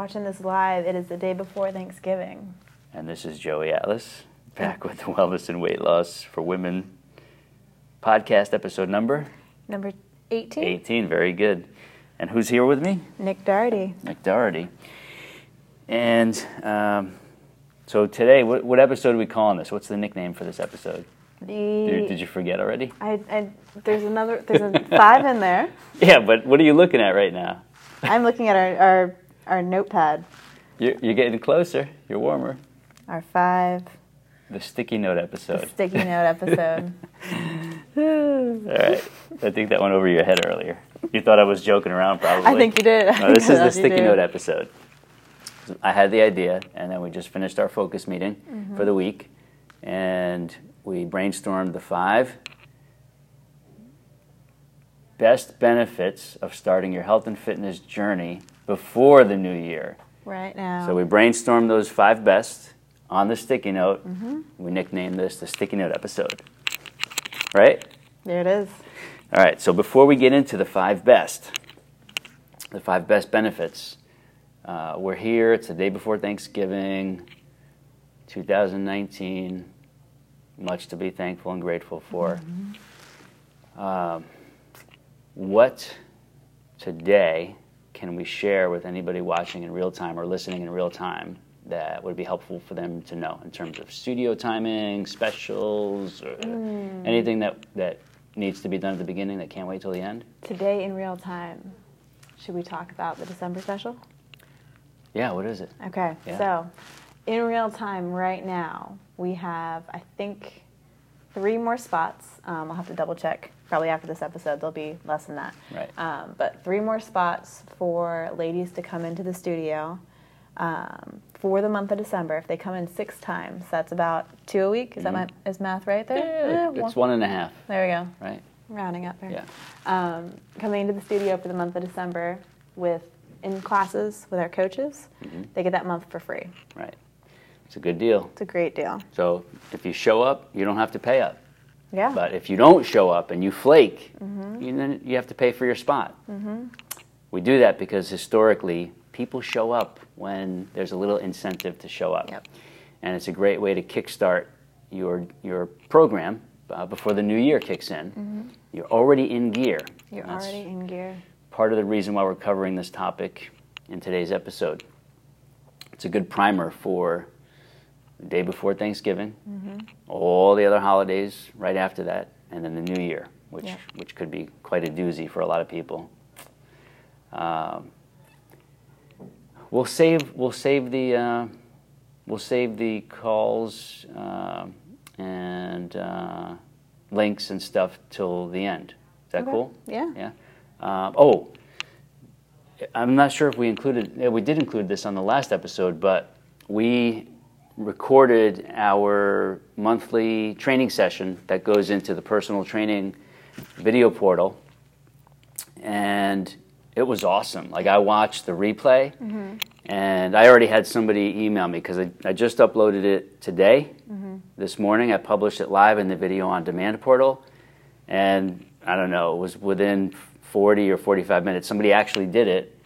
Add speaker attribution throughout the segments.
Speaker 1: watching this live, it is the day before Thanksgiving.
Speaker 2: And this is Joey Atlas, back with the Wellness and Weight Loss for Women podcast episode number
Speaker 1: Number 18,
Speaker 2: 18. Very good. And who's here with me?
Speaker 1: Nikki Doherty.
Speaker 2: Nikki Doherty. And um, so today, what, what episode are we calling this? What's the nickname for this episode?
Speaker 1: The,
Speaker 2: Did, did you forget already?
Speaker 1: I, I, there's another, there's a five in there.
Speaker 2: Yeah, but what are you looking at right now?
Speaker 1: I'm looking at our, our, our notepad.
Speaker 2: You're, you're getting closer. You're warmer.
Speaker 1: Our five
Speaker 2: The sticky note episode.
Speaker 1: sticky note episode.
Speaker 2: All right. I think that went over your head earlier. You thought I was joking around, probably.
Speaker 1: I think you did.
Speaker 2: No, this is the sticky
Speaker 1: did.
Speaker 2: note episode. I had the idea, and then we just finished our focus meeting
Speaker 1: Mm-hmm.
Speaker 2: for the week, and we brainstormed the five best benefits of starting your health and fitness journey before the new year.
Speaker 1: Right now.
Speaker 2: So we brainstormed those five best on the sticky note.
Speaker 1: Mm-hmm.
Speaker 2: We nicknamed this the sticky note episode. Right?
Speaker 1: there it is.
Speaker 2: All right, so before we get into the five best, the five best benefits, uh, we're here. It's the day before Thanksgiving, 2019. Much to be thankful and grateful for. Um, what today can we share with anybody watching in real time or listening in real time that would be helpful for them to know in terms of studio timing, specials, or anything that, that needs to be done at the beginning that can't wait till the end?
Speaker 1: Today in real time. Should we talk about the December special?
Speaker 2: Yeah, what is it?
Speaker 1: Okay,
Speaker 2: Yeah.
Speaker 1: so in real time right now, we have, I think, three more spots. Um, I'll have to double check. Probably after this episode, there'll be less than that.
Speaker 2: Right.
Speaker 1: Um, but three more spots for ladies to come into the studio um, for the month of December. If they come in six times, that's about two a week. Is that my is math right there?
Speaker 2: Mm-hmm. Yeah,
Speaker 1: Eh,
Speaker 2: it's one and a half,
Speaker 1: There we go
Speaker 2: right?
Speaker 1: rounding up there.
Speaker 2: Yeah.
Speaker 1: Um, coming into the studio for the month of December with in classes with our coaches,
Speaker 2: Mm-hmm.
Speaker 1: they get that month for free.
Speaker 2: Right. It's a good deal.
Speaker 1: It's a great deal.
Speaker 2: So if you show up, you don't have to pay up.
Speaker 1: Yeah.
Speaker 2: But if you don't show up and you flake,
Speaker 1: Mm-hmm.
Speaker 2: you, then you have to pay for your spot. We do that because historically, people show up when there's a little incentive to show up.
Speaker 1: Yep.
Speaker 2: And it's a great way to kickstart your, your program uh, before the new year kicks in. You're already in gear.
Speaker 1: Mm-hmm. You're
Speaker 2: That's
Speaker 1: already in gear.
Speaker 2: part of the reason why we're covering this topic in today's episode. It's a good primer for the day before Thanksgiving,
Speaker 1: Mm-hmm.
Speaker 2: all the other holidays right after that, and then the New Year, which
Speaker 1: Yeah.
Speaker 2: which could be quite a doozy for a lot of people. Um, we'll save we'll save the uh, we'll save the calls um and uh, links and stuff till the end. Is that
Speaker 1: Okay.
Speaker 2: cool?
Speaker 1: Yeah.
Speaker 2: Yeah. Um, oh, I'm not sure if we included. Yeah, we did include this on the last episode, but we recorded our monthly training session that goes into the personal training video portal, and it was awesome. Like I watched the replay, mm-hmm. and I already had somebody email me because I, I just uploaded it today. Mm-hmm. This morning, I published it live in the video on demand portal, and I don't know, it was within 40 or 45 minutes. Somebody actually did it.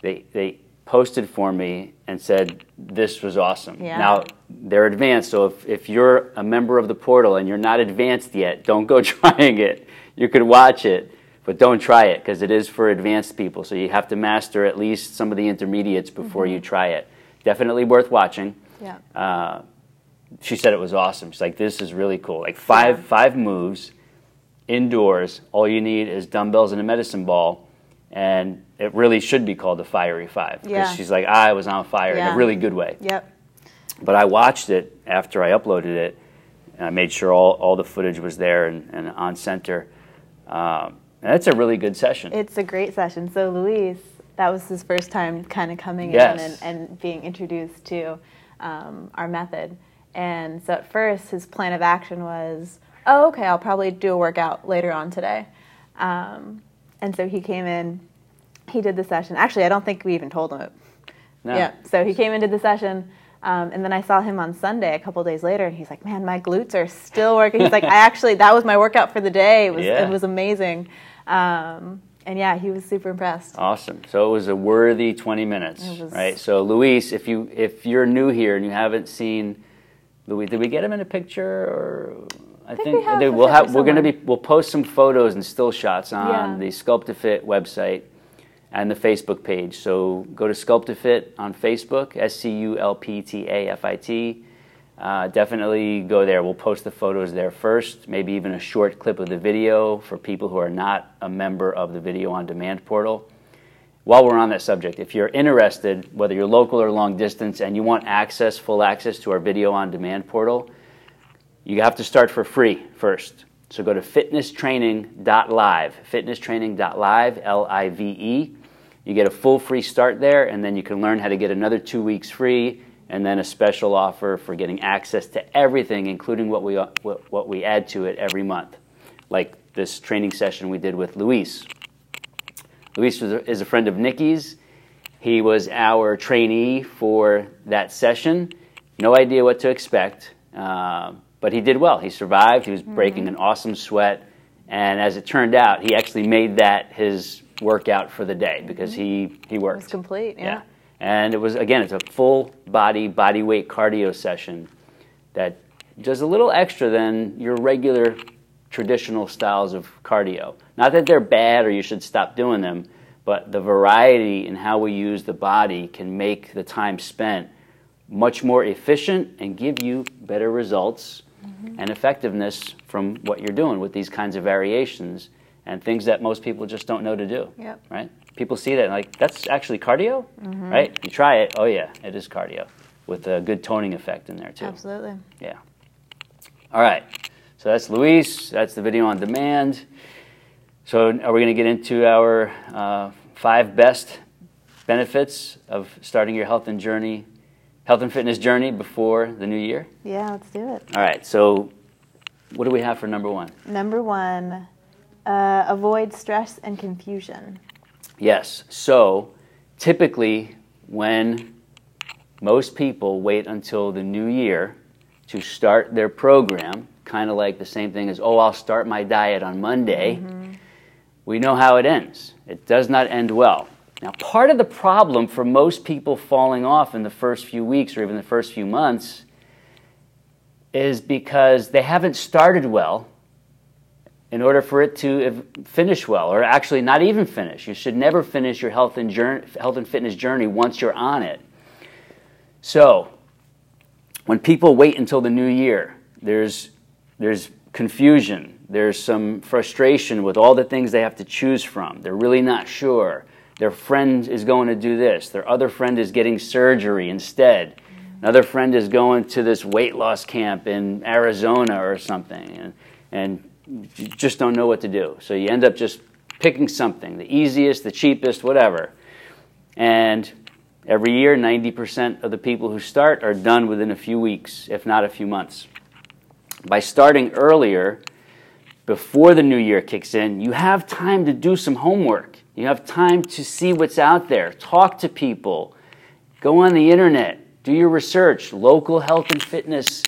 Speaker 2: They they posted for me and said this was awesome.
Speaker 1: Yeah.
Speaker 2: Now they're advanced, so if, if you're a member of the portal and you're not advanced yet, don't go trying it. You could watch it, but don't try it because it is for advanced people. So you have to master at least some of the intermediates before you try it. Definitely worth watching.
Speaker 1: Yeah.
Speaker 2: Uh, she said it was awesome. She's like, "This is really cool. Like five
Speaker 1: Yeah.
Speaker 2: five moves indoors. All you need is dumbbells and a medicine ball, and it really should be called the Fiery Five. Because
Speaker 1: Yeah.
Speaker 2: she's like, I was on fire in a really good way.
Speaker 1: Yep.
Speaker 2: But I watched it after I uploaded it, and I made sure all, all the footage was there and, and on center. Um, and it's a really good session.
Speaker 1: It's a great session. So Luis, that was his first time kind of coming
Speaker 2: Yes.
Speaker 1: in and, and being introduced to um, our method. And so at first, his plan of action was, oh, okay, I'll probably do a workout later on today. Um, and so he came in, he did the session. Actually, I don't think we even told him it.
Speaker 2: No.
Speaker 1: Yeah. So he came into the session, um, and then I saw him on Sunday a couple days later, and he's like, "Man, my glutes are still working." He's like, "I actually that was my workout for the day. It was
Speaker 2: Yeah.
Speaker 1: it was amazing." Um, And yeah, he was super impressed.
Speaker 2: Awesome. So it was a worthy 20 minutes,
Speaker 1: was-
Speaker 2: right? So Luis, if you if you're new here and you haven't seen Luis, did we get him in a picture or I
Speaker 1: think we have
Speaker 2: they, we'll have we're going to be we'll post some photos and still shots on
Speaker 1: Yeah.
Speaker 2: the Sculptafit website and the Facebook page. So go to Sculptafit on Facebook, S C U L P T A F I T. Uh, definitely go there. We'll post the photos there first, maybe even a short clip of the video for people who are not a member of the Video on Demand portal. While we're on that subject, if you're interested, whether you're local or long distance, and you want access, full access to our Video on Demand portal, you have to start for free first. So go to fitnesstraining.live, fitnesstraining.live, L I V E. You get a full free start there, and then you can learn how to get another two weeks free, and then a special offer for getting access to everything, including what we, what, what we add to it every month, like this training session we did with Luis. Luis is a friend of Nikki's. He was our trainee for that session. No idea what to expect, uh, but he did well. He survived. He was breaking an awesome sweat. And as it turned out, he actually made that his workout for the day because mm-hmm. he, he
Speaker 1: It was complete. Yeah.
Speaker 2: And it was, again, it's a full body, body weight cardio session that does a little extra than your regular traditional styles of cardio. Not that they're bad or you should stop doing them, but the variety in how we use the body can make the time spent much more efficient and give you better results mm-hmm. and effectiveness from what you're doing with these kinds of variations and things that most people just don't know to do.
Speaker 1: Yep.
Speaker 2: Right? People see that and like that's actually cardio, right? You try it. Oh yeah, it is cardio with a good toning effect in there too.
Speaker 1: Absolutely.
Speaker 2: Yeah. All right. So that's Luis. That's the video on demand. So are we going to get into our uh, five best benefits of starting your health and journey, health and fitness journey before the new year?
Speaker 1: Yeah, let's do it.
Speaker 2: All right. So what do we have for number one?
Speaker 1: Number one, uh, avoid stress and confusion.
Speaker 2: Yes. So typically, when most people wait until the new year to start their program, kind of like the same thing as, oh, I'll start my diet on Monday, we know how it ends. It does not end well. Now, part of the problem for most people falling off in the first few weeks or even the first few months is because they haven't started well in order for it to finish well, or actually not even finish. You should never finish your health and, journey, health and fitness journey once you're on it. So, when people wait until the new year, there's, there's confusion, there's some frustration with all the things they have to choose from. They're really not sure. Their friend is going to do this, their other friend is getting surgery instead. Another friend is going to this weight loss camp in Arizona or something, and, and you just don't know what to do. So you end up just picking something, the easiest, the cheapest, whatever. And every year, 90% of the people who start are done within a few weeks, if not a few months. By starting earlier, before the new year kicks in, you have time to do some homework. You have time to see what's out there, talk to people, go on the internet, do your research, local health and fitness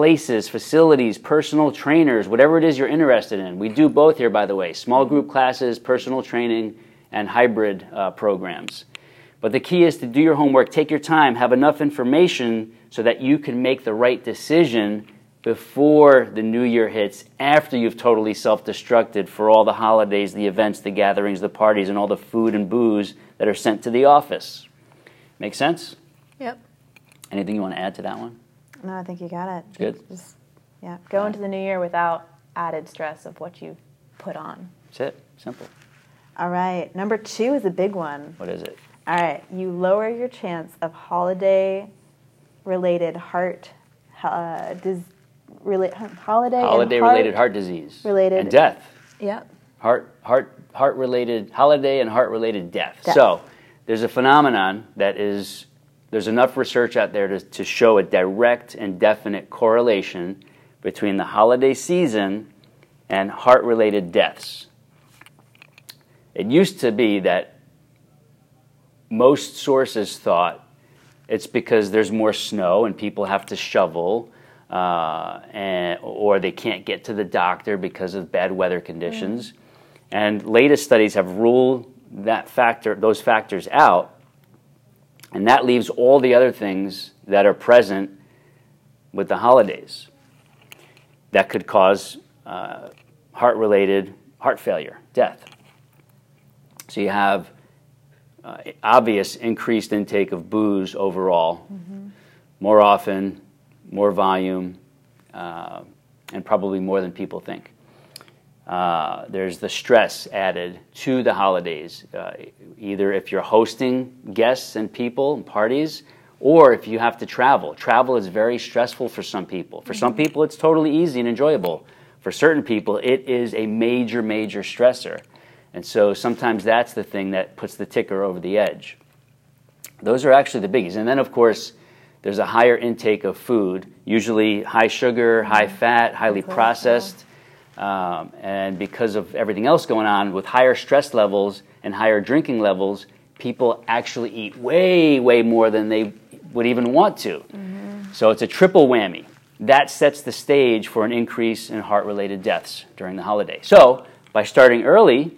Speaker 2: places, facilities, personal trainers, whatever it is you're interested in. We do both here, by the way small group classes, personal training, and hybrid uh, programs. But the key is to do your homework, take your time, have enough information so that you can make the right decision before the new year hits, after you've totally self destructed for all the holidays, the events, the gatherings, the parties, and all the food and booze that are sent to the office. Make sense?
Speaker 1: Yep.
Speaker 2: Anything you want to add to that one?
Speaker 1: No, I think you got it.
Speaker 2: Good.
Speaker 1: Just, yeah. Go into the new year without added stress of what you put on.
Speaker 2: That's it. Simple.
Speaker 1: All right. Number two is a big one.
Speaker 2: What is it?
Speaker 1: All right. You lower your chance of holiday related heart uh, dis, rela- holiday and
Speaker 2: Holiday related heart disease.
Speaker 1: related-
Speaker 2: And death.
Speaker 1: Yep.
Speaker 2: Heart, heart, heart related, holiday and heart related death.
Speaker 1: Death.
Speaker 2: So there's a phenomenon that is, there's enough research out there to, to show a direct and definite correlation between the holiday season and heart related deaths. It used to be that most sources thought it's because there's more snow and people have to shovel, uh, and, or they can't get to the doctor because of bad weather conditions. And latest studies have ruled that factor, those factors out, and that leaves all the other things that are present with the holidays that could cause uh, heart related heart failure, death. So you have uh, obvious increased intake of booze overall, mm-hmm. more often, more volume, uh, and probably more than people think. Uh, there's the stress added to the holidays, uh, either if you're hosting guests and people and parties, or if you have to travel. Travel is very stressful for some people. For some mm-hmm. people, it's totally easy and enjoyable. For certain people, it is a major, major stressor. And so sometimes that's the thing that puts the ticker over the edge. Those are actually the biggies. And then, of course, there's a higher intake of food, usually high sugar, high mm-hmm. fat, highly processed. Um, and because of everything else going on with higher stress levels and higher drinking levels, people actually eat way, way more than they would even want to. Mm-hmm. So it's a triple whammy. That sets the stage for an increase in heart related deaths during the holiday. So by starting early,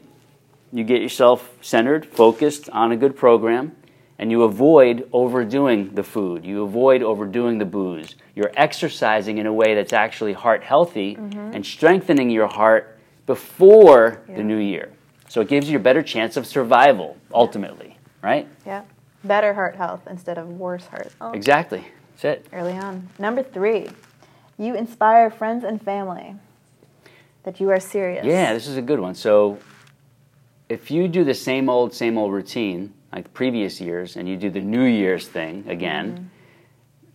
Speaker 2: you get yourself centered, focused on a good program, and you avoid overdoing the food. You avoid overdoing the booze. You're exercising in a way that's actually heart healthy mm-hmm. and strengthening your heart before yeah. the new year. So it gives you a better chance of survival, ultimately, right?
Speaker 1: Yeah. Better heart health instead of worse heart health.
Speaker 2: Exactly. That's it.
Speaker 1: Early on. Number three, you inspire friends and family that you are serious.
Speaker 2: Yeah, this is a good one. So if you do the same old, same old routine like previous years and you do the New Year's thing again, mm-hmm.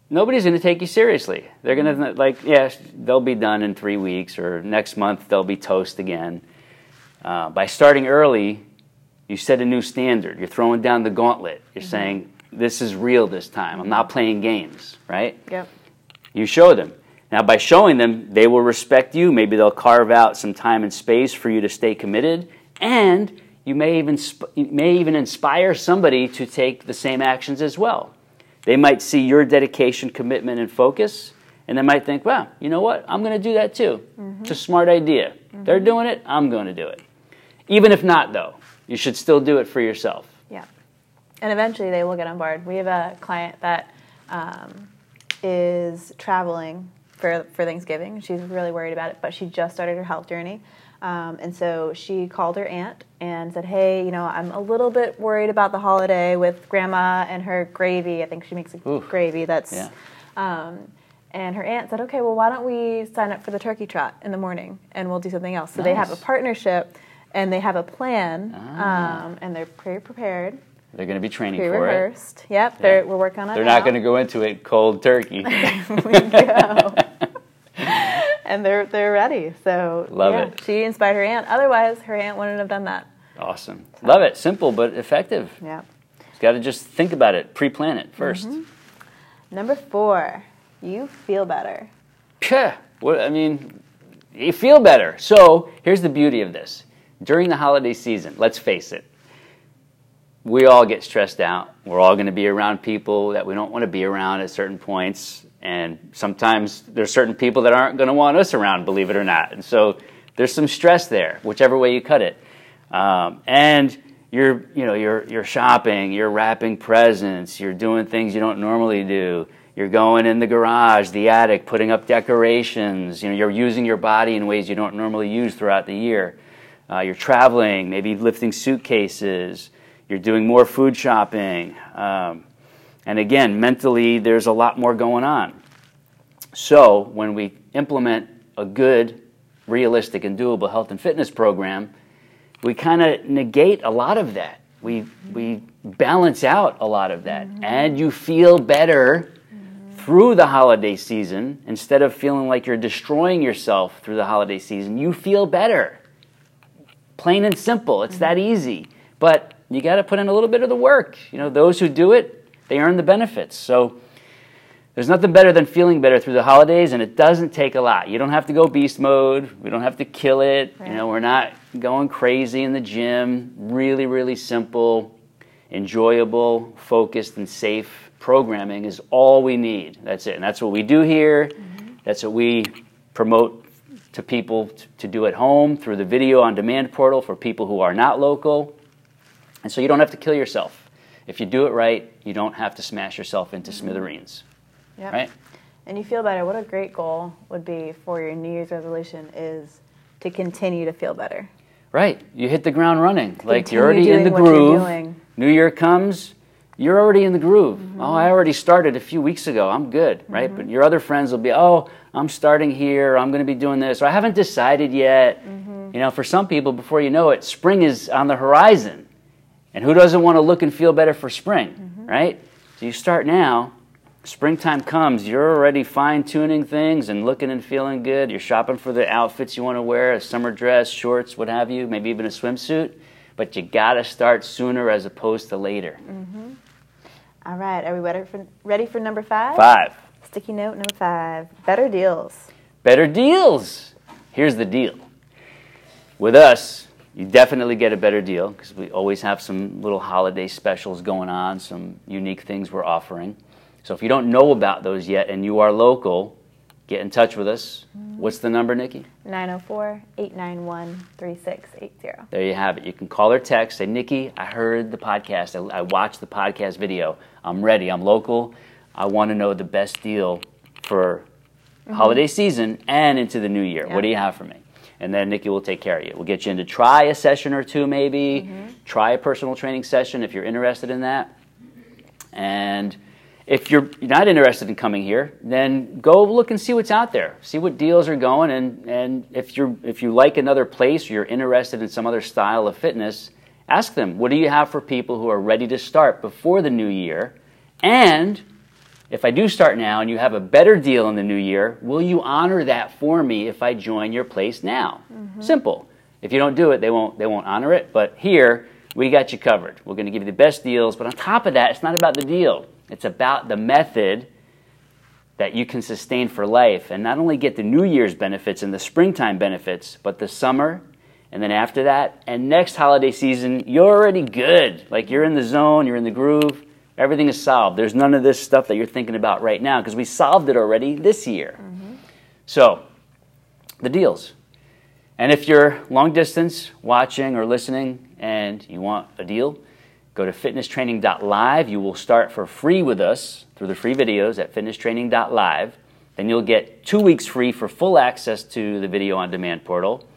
Speaker 2: nobody's going to take you seriously. They're going to, mm-hmm. like, yeah, they'll be done in three weeks or next month they'll be toast again. Uh, by starting early, you set a new standard. You're throwing down the gauntlet. You're mm-hmm. saying, this is real this time. I'm not playing games, right?
Speaker 1: Yep.
Speaker 2: You show them. Now, by showing them, they will respect you. Maybe they'll carve out some time and space for you to stay committed. And you may even, you may even inspire somebody to take the same actions as well. They might see your dedication, commitment, and focus, and they might think, well, you know what? I'm going to do that too. Mm-hmm. It's a smart idea. Mm-hmm. They're doing it, I'm going to do it. Even if not, though, you should still do it for yourself.
Speaker 1: Yeah. And eventually they will get on board. We have a client that um, is traveling for, for Thanksgiving. She's really worried about it, but she just started her health journey. Um, and so she called her aunt and said, Hey, you know, I'm a little bit worried about the holiday with grandma and her gravy. I think she makes a Oof. gravy that's. Yeah. Um, and her aunt said, Okay, well, why don't we sign up for the turkey trot in the morning and we'll do something else? So nice. they have a partnership and they have a plan ah. um, and they're pretty prepared.
Speaker 2: They're going to be training for
Speaker 1: it. Yep, yeah. we're working on it.
Speaker 2: They're
Speaker 1: now.
Speaker 2: not going to go into it cold turkey.
Speaker 1: we go. And they're they're ready. So
Speaker 2: love yeah, it.
Speaker 1: She inspired her aunt. Otherwise, her aunt wouldn't have done that.
Speaker 2: Awesome. So. Love it. Simple but effective.
Speaker 1: Yeah.
Speaker 2: You've got to just think about it, pre-plan it 1st mm-hmm.
Speaker 1: Number four, you feel better.
Speaker 2: Yeah. What I mean, you feel better. So here's the beauty of this. During the holiday season, let's face it, we all get stressed out. We're all going to be around people that we don't want to be around at certain points. And sometimes there's certain people that aren't going to want us around, believe it or not. And so there's some stress there, whichever way you cut it. Um, and you're, you know, you're, you're shopping, you're wrapping presents, you're doing things you don't normally do. You're going in the garage, the attic, putting up decorations. You know, you're using your body in ways you don't normally use throughout the year. Uh, you're traveling, maybe lifting suitcases. You're doing more food shopping. Um, and again, mentally, there's a lot more going on. So, when we implement a good, realistic, and doable health and fitness program, we kind of negate a lot of that. We, we balance out a lot of that. Mm-hmm. And you feel better through the holiday season instead of feeling like you're destroying yourself through the holiday season. You feel better. Plain and simple. It's mm-hmm. that easy. But you got to put in a little bit of the work. You know, those who do it, they earn the benefits. So there's nothing better than feeling better through the holidays, and it doesn't take a lot. You don't have to go beast mode. We don't have to kill it. Right. You know, we're not going crazy in the gym. Really, really simple, enjoyable, focused, and safe programming is all we need. That's it. And that's what we do here. Mm-hmm. That's what we promote to people to do at home through the video on demand portal for people who are not local. And so you don't have to kill yourself. If you do it right, you don't have to smash yourself into smithereens.
Speaker 1: Yep.
Speaker 2: Right?
Speaker 1: And you feel better. What a great goal would be for your New Year's resolution is to continue to feel better.
Speaker 2: Right. You hit the ground running. Like you're already in the
Speaker 1: doing what you're
Speaker 2: groove. New Year comes, you're already in the groove.
Speaker 1: Mm-hmm.
Speaker 2: Oh, I already started a few weeks ago. I'm good, right? But your other friends will be, oh, I'm starting here. I'm going to be doing this. Or I haven't decided yet.
Speaker 1: Mm-hmm.
Speaker 2: You know, for some people, before you know it, spring is on the horizon. And who doesn't want to look and feel better for spring,
Speaker 1: Mm-hmm.
Speaker 2: right? So you start now. Springtime comes, you're already fine tuning things and looking and feeling good. You're shopping for the outfits you want to wear, a summer dress, shorts, what have you, maybe even a swimsuit. But you got to start sooner as opposed to later.
Speaker 1: All right, are we ready for, ready for number five?
Speaker 2: Five,
Speaker 1: Sticky note number five better deals.
Speaker 2: better deals. Here's the deal with us, you definitely get a better deal because we always have some little holiday specials going on, some unique things we're offering. So if you don't know about those yet and you are local, get in touch with us. Mm-hmm. What's the number, Nikki?
Speaker 1: 904 891 3680.
Speaker 2: There you have it. You can call or text, say, Nikki, I heard the podcast. I, I watched the podcast video. I'm ready. I'm local. I want to know the best deal for mm-hmm. holiday season and into the new year.
Speaker 1: Yeah.
Speaker 2: What do you have for me? And then Nikki will take care of you. We'll get you in to try a session or two, maybe. Mm-hmm. Try a personal training session if you're interested in that. And if you're not interested in coming here, then go look and see what's out there. See what deals are going, and, and if you're if you like another place, or you're interested in some other style of fitness, ask them. What do you have for people who are ready to start before the new year? And if I do start now and you have a better deal in the new year, will you honor that for me if I join your place now? Mm-hmm. Simple. If you don't do it, they won't they won't honor it. But here, we got you covered. We're going to give you the best deals, but on top of that, it's not about the deal. It's about the method that you can sustain for life and not only get the New Year's benefits and the springtime benefits, but the summer and then after that and next holiday season, you're already good. Like you're in the zone, you're in the groove. Everything is solved. There's none of this stuff that you're thinking about right now because we solved it already this year. Mm-hmm. So, the deals. And if you're long distance watching or listening and you want a deal, go to fitnesstraining.live. You will start for free with us through the free videos at fitnesstraining.live. Then you'll get two weeks free for full access to the video on demand portal.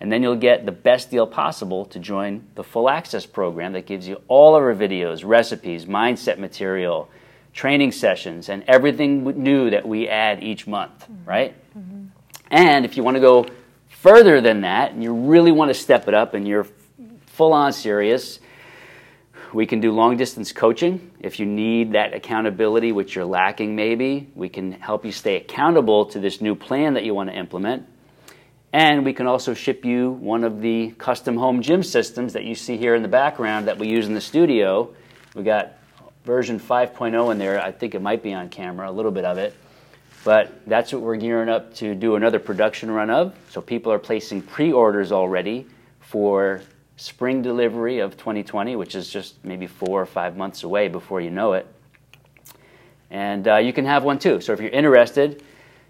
Speaker 2: And then you'll get the best deal possible to join the full access program that gives you all of our videos, recipes, mindset material, training sessions, and everything new that we add each month, mm-hmm. right? Mm-hmm. And if you want to go further than that and you really want to step it up and you're full on serious, we can do long distance coaching. If you need that accountability, which you're lacking maybe, we can help you stay accountable to this new plan that you want to implement. And we can also ship you one of the custom home gym systems that you see here in the background that we use in the studio. We got version 5.0 in there. I think it might be on camera, a little bit of it. But that's what we're gearing up to do another production run of. So people are placing pre orders already for spring delivery of 2020, which is just maybe four or five months away before you know it. And uh, you can have one too. So if you're interested,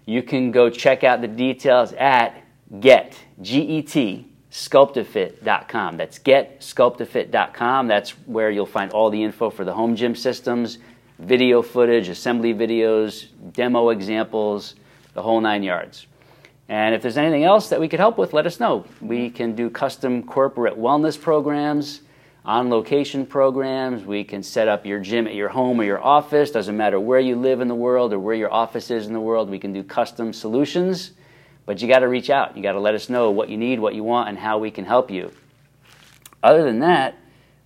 Speaker 2: you can go check out the details at get, G-E-T, sculptafit.com. That's getsculptafit.com. That's where you'll find all the info for the home gym systems, video footage, assembly videos, demo examples, the whole nine yards. And if there's anything else that we could help with, let us know. We can do custom corporate wellness programs, on location programs. We can set up your gym at your home or your office. Doesn't matter where you live in the world or where your office is in the world. We can do custom solutions. But you got to reach out. You got to let us know what you need, what you want, and how we can help you. Other than that,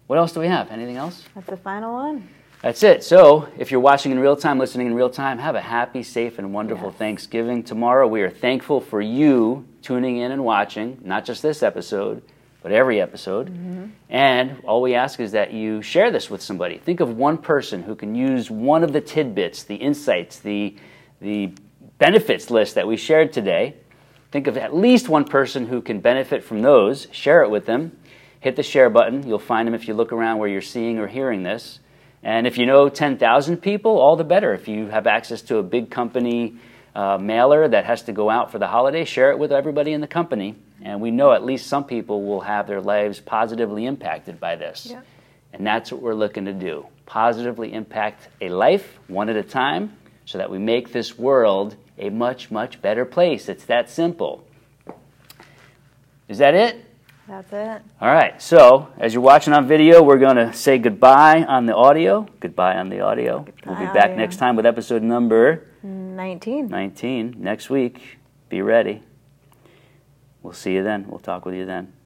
Speaker 2: what else do we have? Anything else?
Speaker 1: That's the final one.
Speaker 2: That's it. So, if you're watching in real time, listening in real time, have a happy, safe, and wonderful
Speaker 1: Yes.
Speaker 2: Thanksgiving tomorrow. We are thankful for you tuning in and watching, not just this episode, but every episode. Mm-hmm. And all we ask is that you share this with somebody. Think of one person who can use one of the tidbits, the insights, the, the benefits list that we shared today. Think of at least one person who can benefit from those. Share it with them. Hit the share button. You'll find them if you look around where you're seeing or hearing this. And if you know 10,000 people, all the better. If you have access to a big company uh, mailer that has to go out for the holiday, share it with everybody in the company. And we know at least some people will have their lives positively impacted by this.
Speaker 1: Yeah.
Speaker 2: And that's what we're looking to do positively impact a life one at a time so that we make this world a much, much better place. It's that simple. Is that it?
Speaker 1: That's it.
Speaker 2: All right. So, as you're watching on video, we're going to say goodbye on the audio. Goodbye on the audio. we'll be back
Speaker 1: audio.
Speaker 2: next time with episode number
Speaker 1: 19.
Speaker 2: 19 next week. Be ready. We'll see you then. We'll talk with you then.